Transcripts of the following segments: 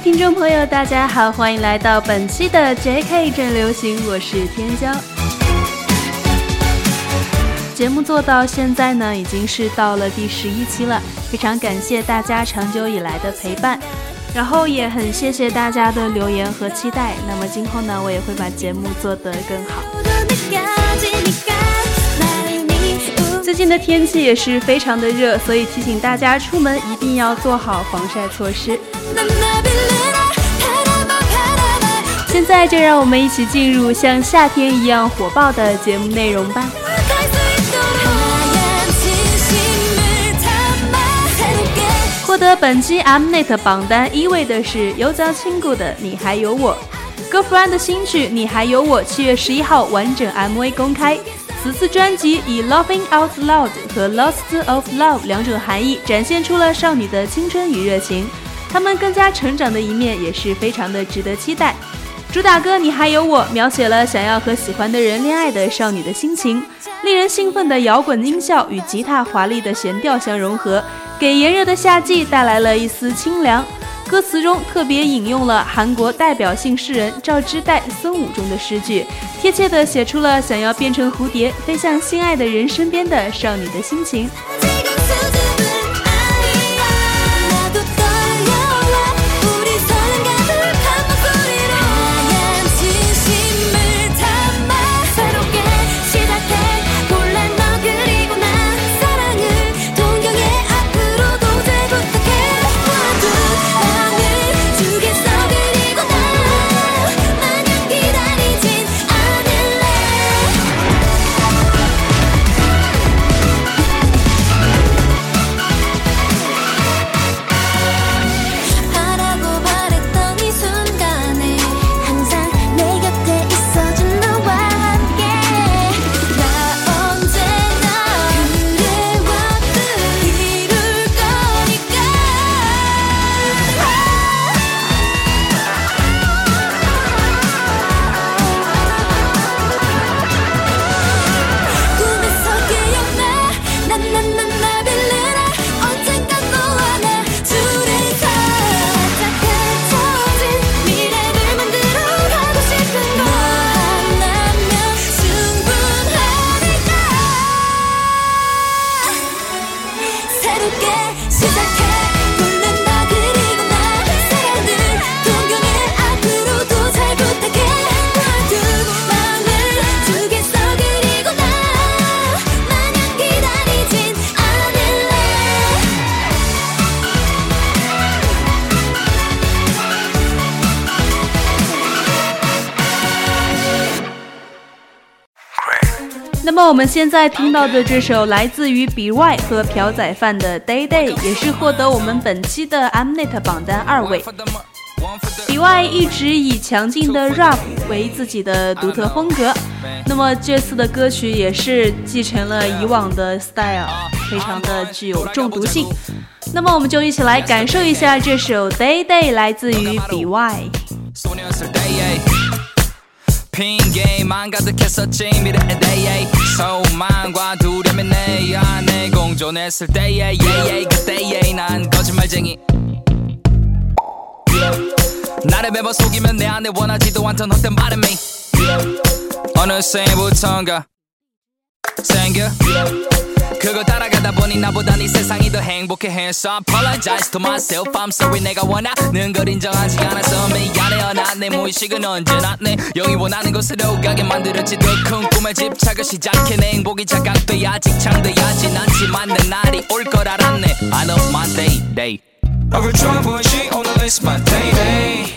听众朋友，大家好，欢迎来到本期的 JK 正流行，我是天骄。节目做到现在呢，已经是到了第十一期了，非常感谢大家长久以来的陪伴，然后也很谢谢大家的留言和期待。那么今后呢，我也会把节目做得更好。最近的天气也是非常的热，所以提醒大家出门一定要做好防晒措施。现在就让我们一起进入像夏天一样火爆的节目内容吧。获得本期 Mnet 榜单一位的是有奖亲故的《你还有我》，Girlfriend 的新曲《你还有我》七月十一号完整 MV 公开。此次专辑以 Loving Out Loud 和 Lost of Love 两种含义，展现出了少女的青春与热情。她们更加成长的一面，也是非常的值得期待。主打歌《你还有我》描写了想要和喜欢的人恋爱的少女的心情，令人兴奋的摇滚音效与吉他华丽的弦调相融合。给炎热的夏季带来了一丝清凉。歌词中特别引用了韩国代表性诗人赵之代《孙武》中的诗句，贴切地写出了想要变成蝴蝶飞向心爱的人身边的少女的心情。我们现在听到的这首来自于 B.Y 和朴宰范的 Day Day，也是获得我们本期的 Mnet 榜单二位。B.Y 一直以强劲的 rap 为自己的独特风格，那么这次的歌曲也是继承了以往的 style，非常的具有中毒性。那么我们就一起来感受一下这首 Day Day，来自于 B.Y。 핑계만 가득했었지 미래의 데이에 소망과 두려움이 내 안에 공존했을 때에 예예. 그때에 난 거짓말쟁이. 나를 매번 속이면 내 안에 원하지도 않던 헛된 바람이 어느새부턴가 생겨 그걸 따라가다 보니 나보다 네 세상이 더 행복해. 했어 Apologize to myself. I'm sorry 내가 원하는 걸 인정하지 않아서 미안해요 나내 무의식은 언제나 내 영이 원하는 곳으로 가게 만들었지. 더 큰 꿈에 집착을 시작해. 내 행복이 자각돼야 직창돼야지 않지만 내 날이 올 걸 알았네. I love my day day. 얼굴 좋아 보이지 오늘 is my day. day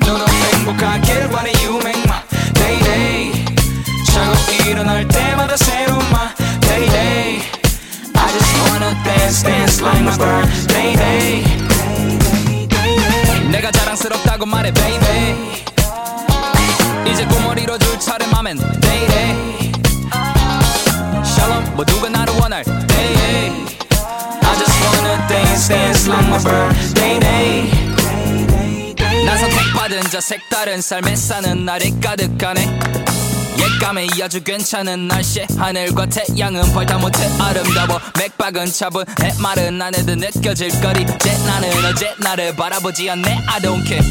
너도 행복하길 바래. You dance dance like my birthday day 내가 자랑스럽다고 말해 baby 이제 꿈을 이뤄줄 차례 맘엔 day day Shalom 모두가 나를 원할 day I just wanna dance dance like my birthday day 난 선택받은 자 색다른 삶에 사는 날이 가득하네 밤에 아주 괜찮은 날씨 하늘과 태양은 벌다 못해 아름다워 맥박은 차분 해마른 안에도 느껴질 거리 제 나는 어제 나를 바라보지 않네 I don't care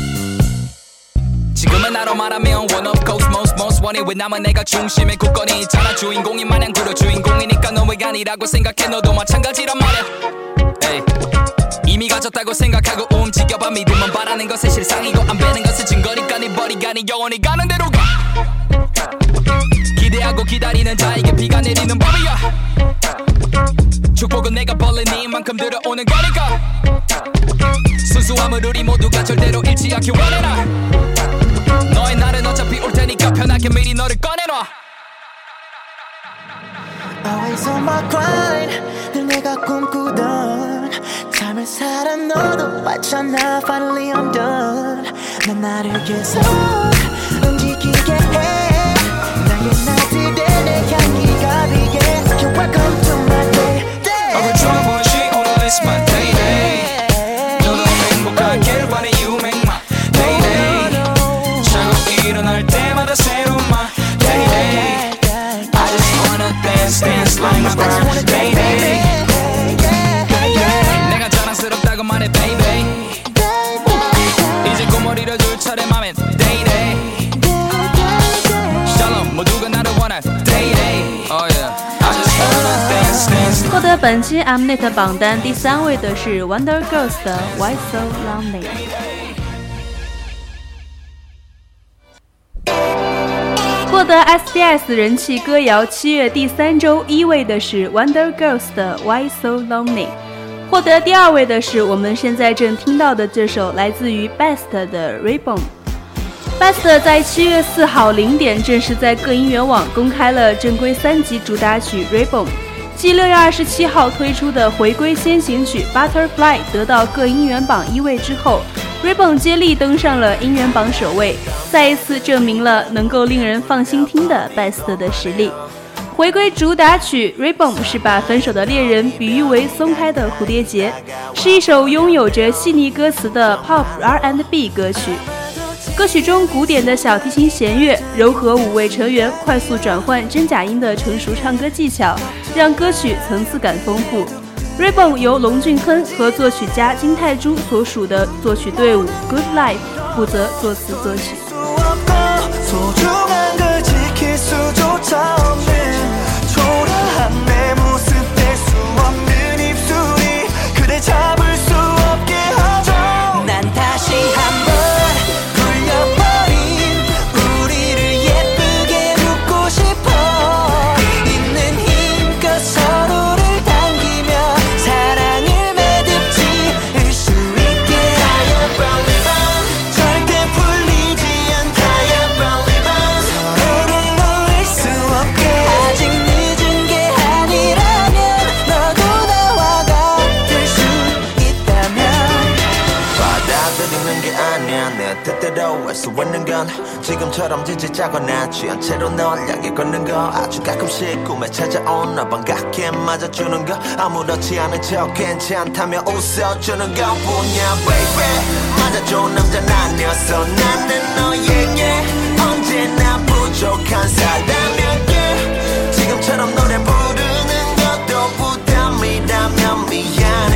지금은 나로 말하면 one of coast most most wanted 왜 나만 내가 중심의 굳건히 있잖아 주인공이 마냥 그려 주인공이니까 너왜가 아니라고 생각해 너도 마찬가지란 말야 에이. 이미 가졌다고 생각하고 움직여봐 믿으면 바라는 것은 실상이고 안 되는 것은 증거니까 네 머리가 네 영원히 가는 대로 가 기대하고 기다리는 자에게 비가 내리는 법이야. 축복은 내가 벌린 이만큼 들어오는 거니까. 순수함을 우리 모두가 절대로 잃지 않기 원해라. 너의 날은 어차피 올 테니까 편하게 미리 너를 꺼내놔. Always on my grind 늘 내가 꿈꾸던 삶을 살아 너도 왔잖아 Finally I'm done 난 나를 계속 本期 Mnet 榜单第三位的是 Wonder Girls 的 Why So Lonely。获得 SDS 人气歌谣七月第三周一位的是 Wonder Girls 的 Why So Lonely。获得第二位的是我们现在正听到的这首来自于 Best 的 Ribbon。Best 在七月四号零点正式在各音源网公开了正规三辑主打曲 Ribbon。继六月二十七号推出的回归先行曲 Butterfly 得到各音源榜一位之后，Ribbon 接力登上了音源榜首位，再一次证明了能够令人放心听的 Best 的实力。回归主打曲 Ribbon 是把分手的恋人比喻为松开的蝴蝶结，是一首拥有着细腻歌词的 Pop R&B 歌曲。歌曲中古典的小提琴弦乐，柔和五位成员快速转换真假音的成熟唱歌技巧，让歌曲层次感丰富。Ribbon 由龙俊亨和作曲家金泰珠所属的作曲队伍 Good Life 负责作词作曲。 가끔씩 꿈에 찾아온 너 반갑게 맞아주는 거. 아무렇지 않은 척 괜찮다며 웃어주는 것뿐이야 baby. 맞아줘 남자는 아니었어 나는 너에게 언제나 부족한 사람이었게. 지금처럼 노래 부르는 것도 부담이라면 미안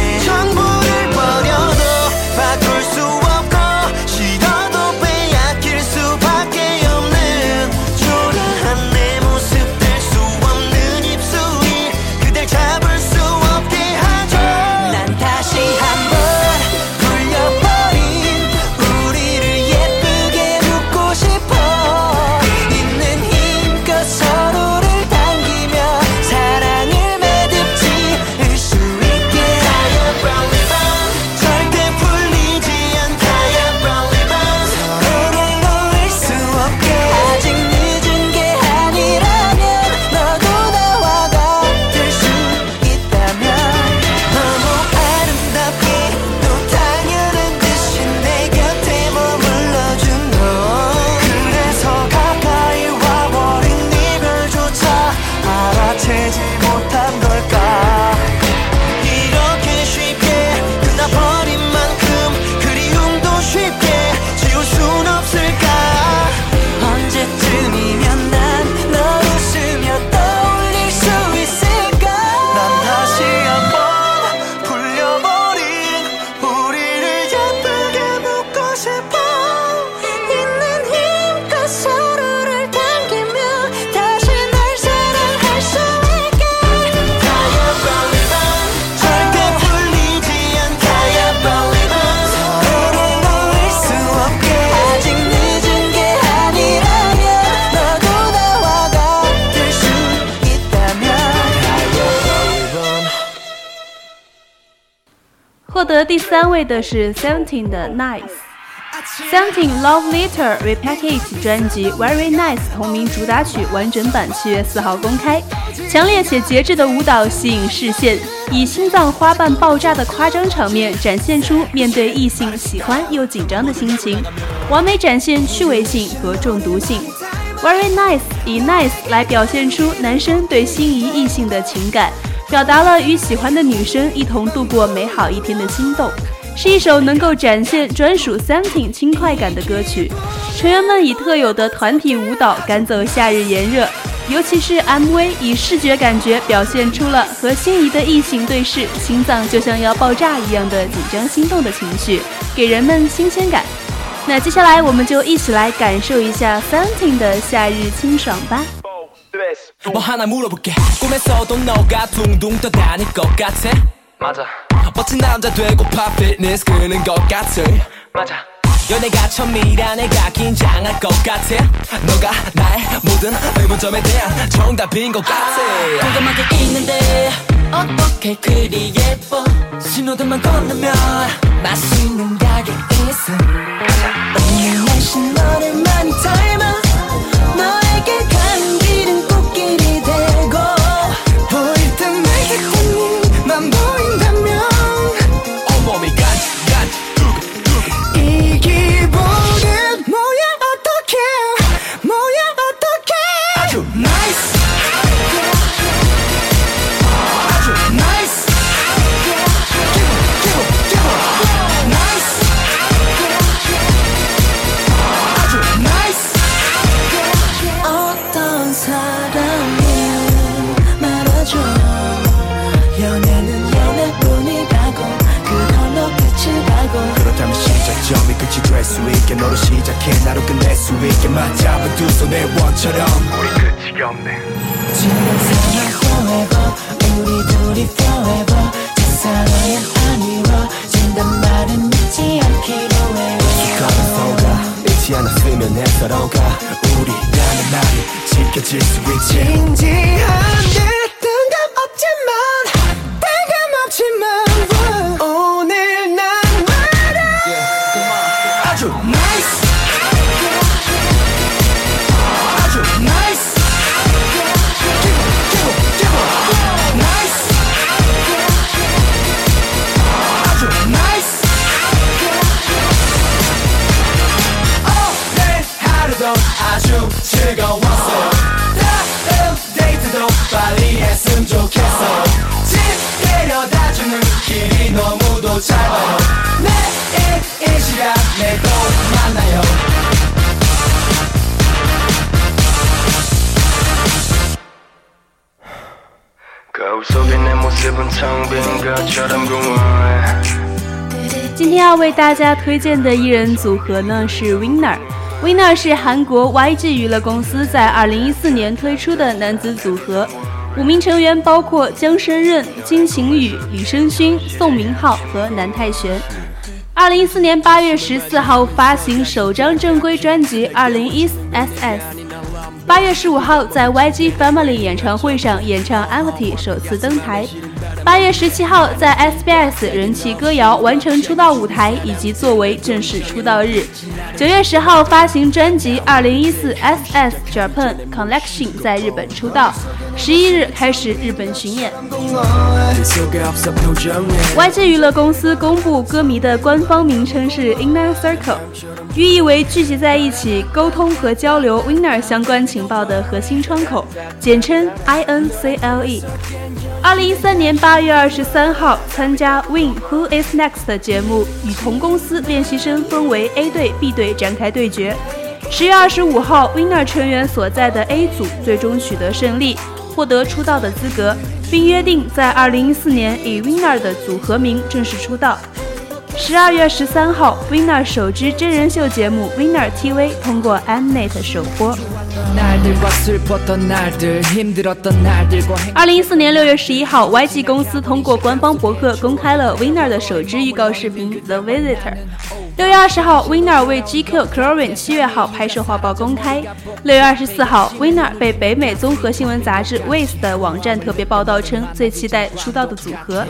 第三位的是 Seventeen 的 Nice。Seventeen Love Letter Repackage 专辑《Very Nice》同名主打曲完整版七月四号公开，强烈且节制的舞蹈吸引视线，以心脏花瓣爆炸的夸张场面展现出面对异性喜欢又紧张的心情，完美展现趣味性和中毒性。Very Nice 以 Nice 来表现出男生对心仪异性的情感，表达了与喜欢的女生一同度过美好一天的心动。是一首能够展现专属 Seventeen 轻快感的歌曲，成员们以特有的团体舞蹈赶走夏日炎热，尤其是 MV 以视觉感觉表现出了和心仪的异性对视，心脏就像要爆炸一样的紧张心动的情绪，给人们新鲜感。那接下来我们就一起来感受一下 Seventeen 的夏日清爽吧。 멋진 남자 되고파 fitness 끄는 것 같아? 맞아. 연애가 처음이라 내가 긴장할 것 같아? 너가 나의 모든 의문점에 대한 정답인 것 같아. 공감하게 있는데 어떻게 그리 예뻐? 신호등만 건너면 맛있는 가게 있어 오늘 날씨 너를 많이 닮아 remember 잊지 않았으면 내 서로가. 우리 라는 말이 지켜질 수 있지. 진지한데 즐거웠어 다음 데이트도 빨리 했으면 좋겠어 집 데려다 주는 길이 너무도 짧아요 내일 이 시간에 또 만나요 거울 속에 내 모습은 텅 빈 것처럼 궁금해 今天要为大家推荐的艺人组合呢是 Winner。 Winner 是韩国 YG 娱乐公司在2014年推出的男子组合，五名成员包括姜升任、金晴宇、李胜勋、宋明浩和南泰玄。2014年8月14号发行首张正规专辑《2014 SS》。八月十五号在 YG Family 演唱会上演唱《Empty》首次登台。八月十七号，在 SBS 人气歌谣完成出道舞台以及作为正式出道日。九月十号发行专辑《二零一四 SS Japan Collection》在日本出道。十一日开始日本巡演。YG 娱乐公司公布歌迷的官方名称是 Inner Circle，寓意为聚集在一起沟通和交流 Winner 相关情报的核心窗口，简称 INCLE。二零一三年八月二十三号参加 Win Who Is Next 的节目，与同公司练习生分为 A 队、B 队展开对决。十月二十五号，Winner 成员所在的 A 组最终取得胜利，获得出道的资格，并约定在二零一四年以 Winner 的组合名正式出道。十二月十三号，Winner 首支真人秀节目 Winner TV 通过 Mnet 首播。二零一四年六月十一号 yg 公司通过官方博客公开了 winner 的首支预告视频 the visitor 六月二十号，Winner 为 GQ c l o r i n 七月号拍摄画报公开。六月二十四号，Winner 被北美综合新闻杂志 Vice 的网站特别报道称最期待出道的组合。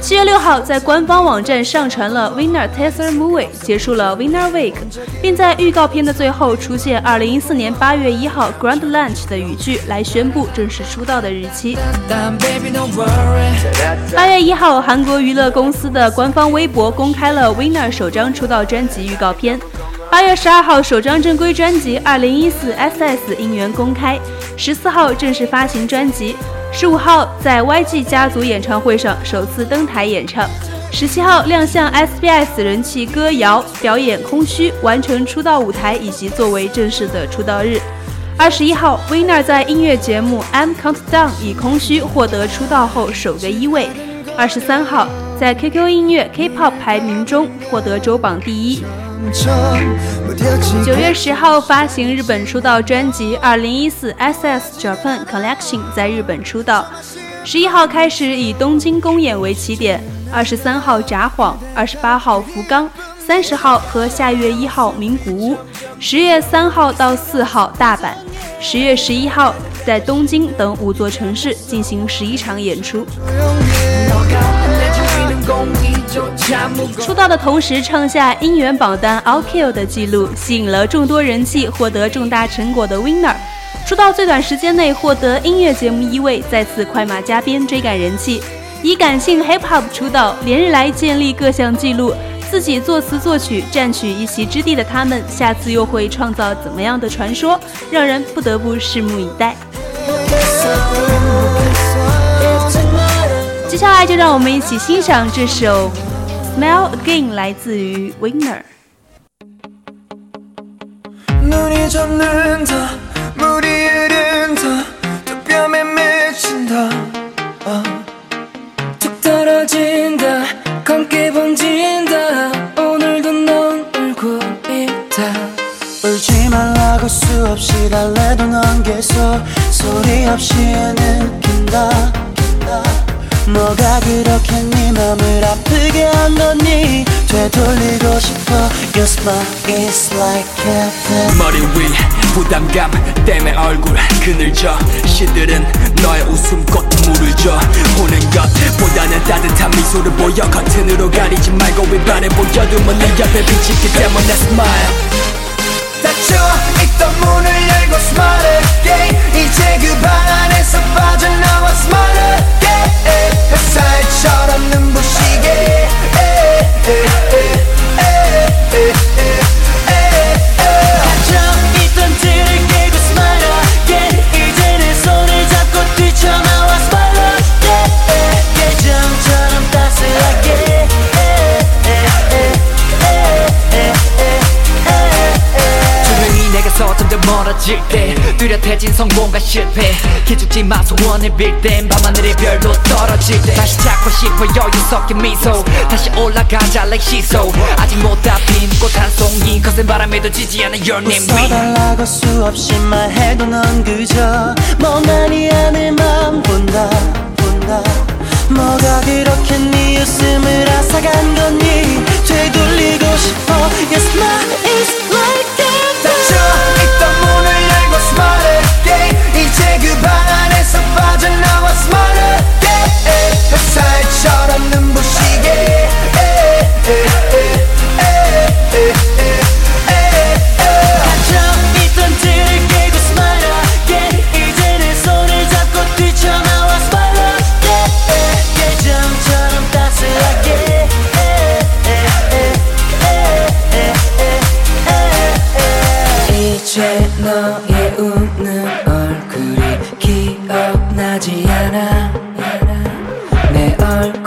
七月六号，在官方网站上传了 Winner Teaser Movie，结束了 Winner Week，并在预告片的最后出现二零一四年八月一号 Grand Lunch 的语句来宣布正式出道的日期。八月一号，韩国娱乐公司的官方微博公开了 Winner 首张出道。专辑预告片，八月十二号首张正规专辑《二零一四 SS》应援公开，十四号正式发行专辑，十五号在 YG 家族演唱会上首次登台演唱，十七号亮相 SBS 人气歌谣表演《空虚》，完成出道舞台以及作为正式的出道日。二十一号，Winner 在音乐节目《M Countdown》以《空虚》获得出道后首个一位。二十三号。在 QQ 音乐 K-pop 排名中获得周榜第一。九月十号发行日本出道专辑《二零一四 SS Japan Collection》在日本出道。十一号开始以东京公演为起点，二十三号札幌，二十八号福冈，三十号和下月一号名古屋，十月三号到四号大阪，十月十一号在东京等五座城市进行十一场演出。出道的同时创下音源榜单 All Kill 的记录，吸引了众多人气、获得重大成果的 Winner。出道最短时间内获得音乐节目一位，再次快马加鞭追赶人气。以感性 Hip Hop 出道，连日来建立各项记录，自己作词作曲，占取一席之地的他们，下次又会创造怎么样的传说？让人不得不拭目以待。接下来就让我们一起欣赏这首《Smile Again》，来自于 Winner。 뭐가 그렇게 네 맘을 아프게 한 거니? 되돌리고 싶어. Your smile is like heaven. 머리 위 부담감 때문에 얼굴 그늘져. 시들은 너의 웃음꽃 물을 줘. 보는 것보다는 따뜻한 미소를 보여. 커튼으로 가리지 말고 위반해 보여두면 내 옆에 있기 때문에 smile 닫혀 있던 문을 열고 smile again 이제 그 방 안에서 빠져나와 smile again 햇살처럼 눈부시게. 갇혀있던 틀을 멀어질 때 뚜렷해진 성공과 실패. 기죽지 마 소원을 빌땐 밤하늘의 별도 떨어질 때. 다시 찾고 싶어 여유 섞인 미소. 다시 올라가자 like 시소. 아직 못다 핀꽃 한 송이. 거센 바람에도 지지 않는 your name. 웃어달라고 수없이 말해도 넌 그저 멍하니 하늘 만 본다 본다. 뭐가 그렇게 네 웃음을 앗아간 거니? 되돌리고 싶어. Your smile is like a 이제 그 방 안에서 빠져나와 again 햇살처럼 눈부시게. 갇혀 내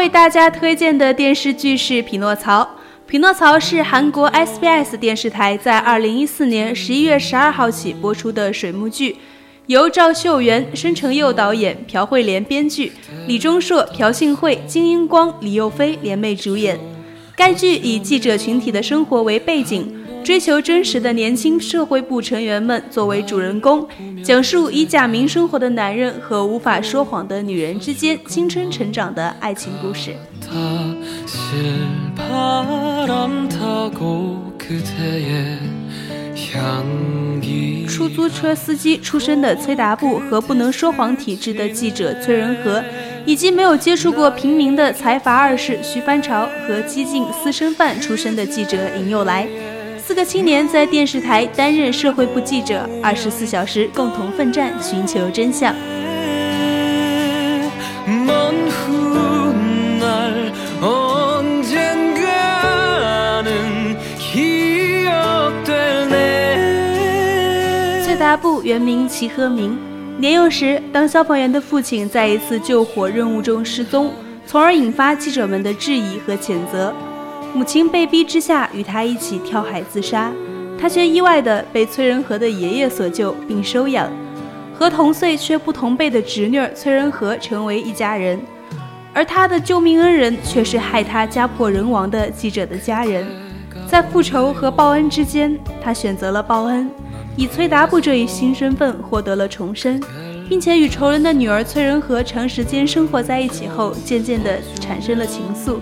为大家推荐的电视剧是《匹诺曹》。《匹诺曹》是韩国 SBS 电视台在2014年11月12号起播出的水幕剧，由赵秀媛、申成佑导演，朴惠莲编剧，李钟硕、朴信惠、金英光、李幼飞联袂主演。该剧以记者群体的生活为背景。追求真实的年轻社会部成员们作为主人公，讲述以假名生活的男人和无法说谎的女人之间青春成长的爱情故事。出租车司机出身的崔达布和不能说谎体质的记者崔仁和，以及没有接触过平民的财阀二世徐帆潮和激进私生饭出身的记者尹佑来。四个青年在电视台担任社会部记者，二十四小时共同奋战，寻求真相。崔达布原名齐和明，年幼时当消防员的父亲在一次救火任务中失踪，从而引发记者们的质疑和谴责。母亲被逼之下与他一起跳海自杀，他却意外地被崔仁和的爷爷所救并收养，和同岁却不同辈的侄女崔仁和成为一家人，而他的救命恩人却是害他家破人亡的记者的家人。在复仇和报恩之间，他选择了报恩，以崔达布这一新身份获得了重生，并且与仇人的女儿崔仁和长时间生活在一起后，渐渐地产生了情愫。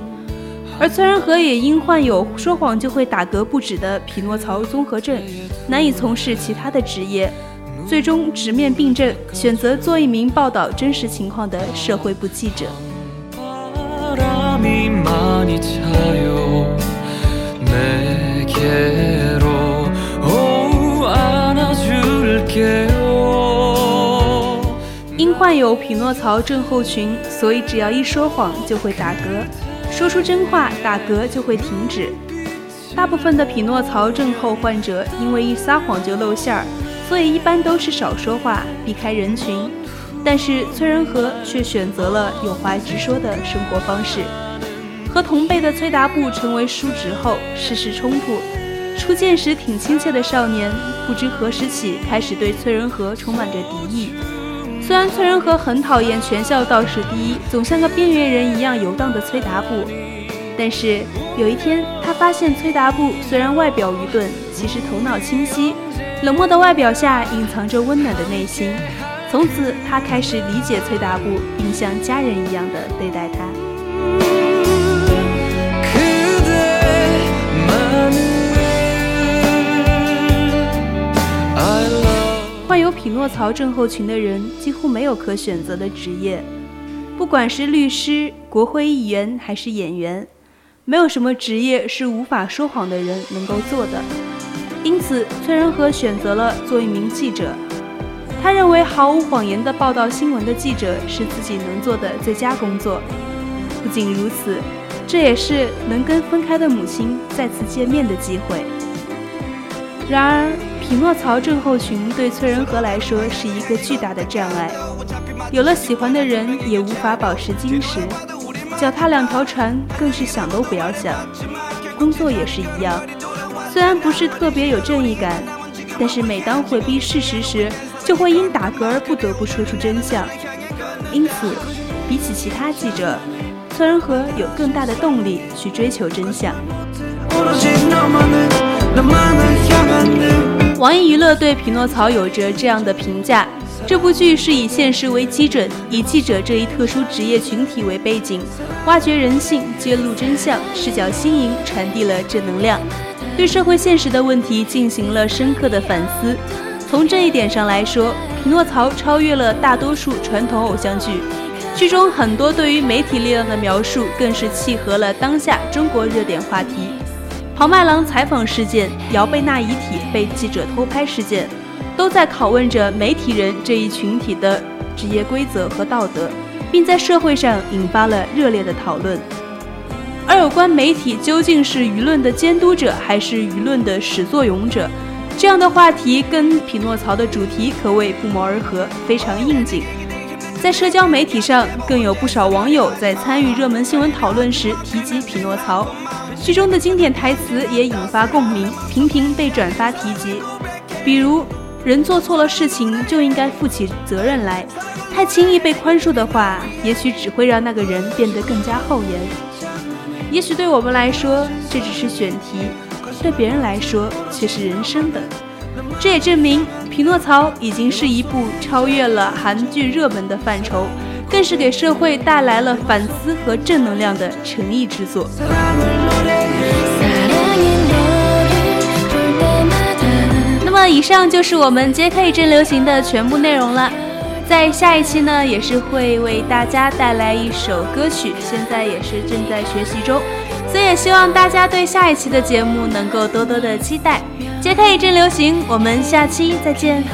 而崔仁和也因患有说谎就会打嗝不止的匹诺曹综合症，难以从事其他的职业，最终直面病症，选择做一名报道真实情况的社会部记者。因患有匹诺曹症候群，所以只要一说谎就会打嗝。说出真话，打嗝就会停止。大部分的匹诺曹症候患者因为一撒谎就露馅儿，所以一般都是少说话，避开人群。但是崔仁和却选择了有话直说的生活方式。和同辈的崔达布成为叔侄后，事事冲突。初见时挺亲切的少年，不知何时起开始对崔仁和充满着敌意。虽然崔仁和很讨厌全校倒数第一、总像个边缘人一样游荡的崔达布，但是有一天，他发现崔达布虽然外表愚钝，其实头脑清晰。冷漠的外表下隐藏着温暖的内心。从此，他开始理解崔达布，并像家人一样的对待他。患有匹诺曹症候群的人几乎没有可选择的职业，不管是律师、国会议员还是演员，没有什么职业是无法说谎的人能够做的。因此，崔仁和选择了做一名记者。他认为毫无谎言的报道新闻的记者是自己能做的最佳工作。不仅如此，这也是能跟分开的母亲再次见面的机会。然而，匹诺曹症候群对崔仁和来说是一个巨大的障碍，有了喜欢的人也无法保持矜持，脚踏两条船更是想都不要想。工作也是一样，虽然不是特别有正义感，但是每当回避事实时，就会因打嗝而不得不说出真相。因此，比起其他记者，崔仁和有更大的动力去追求真相。网易娱乐对《匹诺曹》有着这样的评价：这部剧是以现实为基准，以记者这一特殊职业群体为背景，挖掘人性，揭露真相，视角新颖，传递了正能量，对社会现实的问题进行了深刻的反思。从这一点上来说，《匹诺曹》超越了大多数传统偶像剧，剧中很多对于媒体力量的描述，更是契合了当下中国热点话题。豪麦郎采访事件、姚贝娜遗体被记者偷拍事件，都在拷问着媒体人这一群体的职业规则和道德，并在社会上引发了热烈的讨论。而有关媒体究竟是舆论的监督者还是舆论的始作俑者，这样的话题跟匹诺曹的主题可谓不谋而合，非常应景。在社交媒体上，更有不少网友在参与热门新闻讨论时提及匹诺曹，剧中的经典台词也引发共鸣，频频被转发提及。比如，人做错了事情就应该负起责任来，太轻易被宽恕的话，也许只会让那个人变得更加厚颜。也许对我们来说这只是选题，对别人来说却是人生的。这也证明。《匹诺曹》已经是一部超越了韩剧热门的范畴，更是给社会带来了反思和正能量的诚意之作。那么，以上就是我们 JK 真流行的全部内容了。在下一期呢，也是会为大家带来一首歌曲，现在也是正在学习中，所以也希望大家对下一期的节目能够多多的期待。JK 一阵流行，我们下期再见。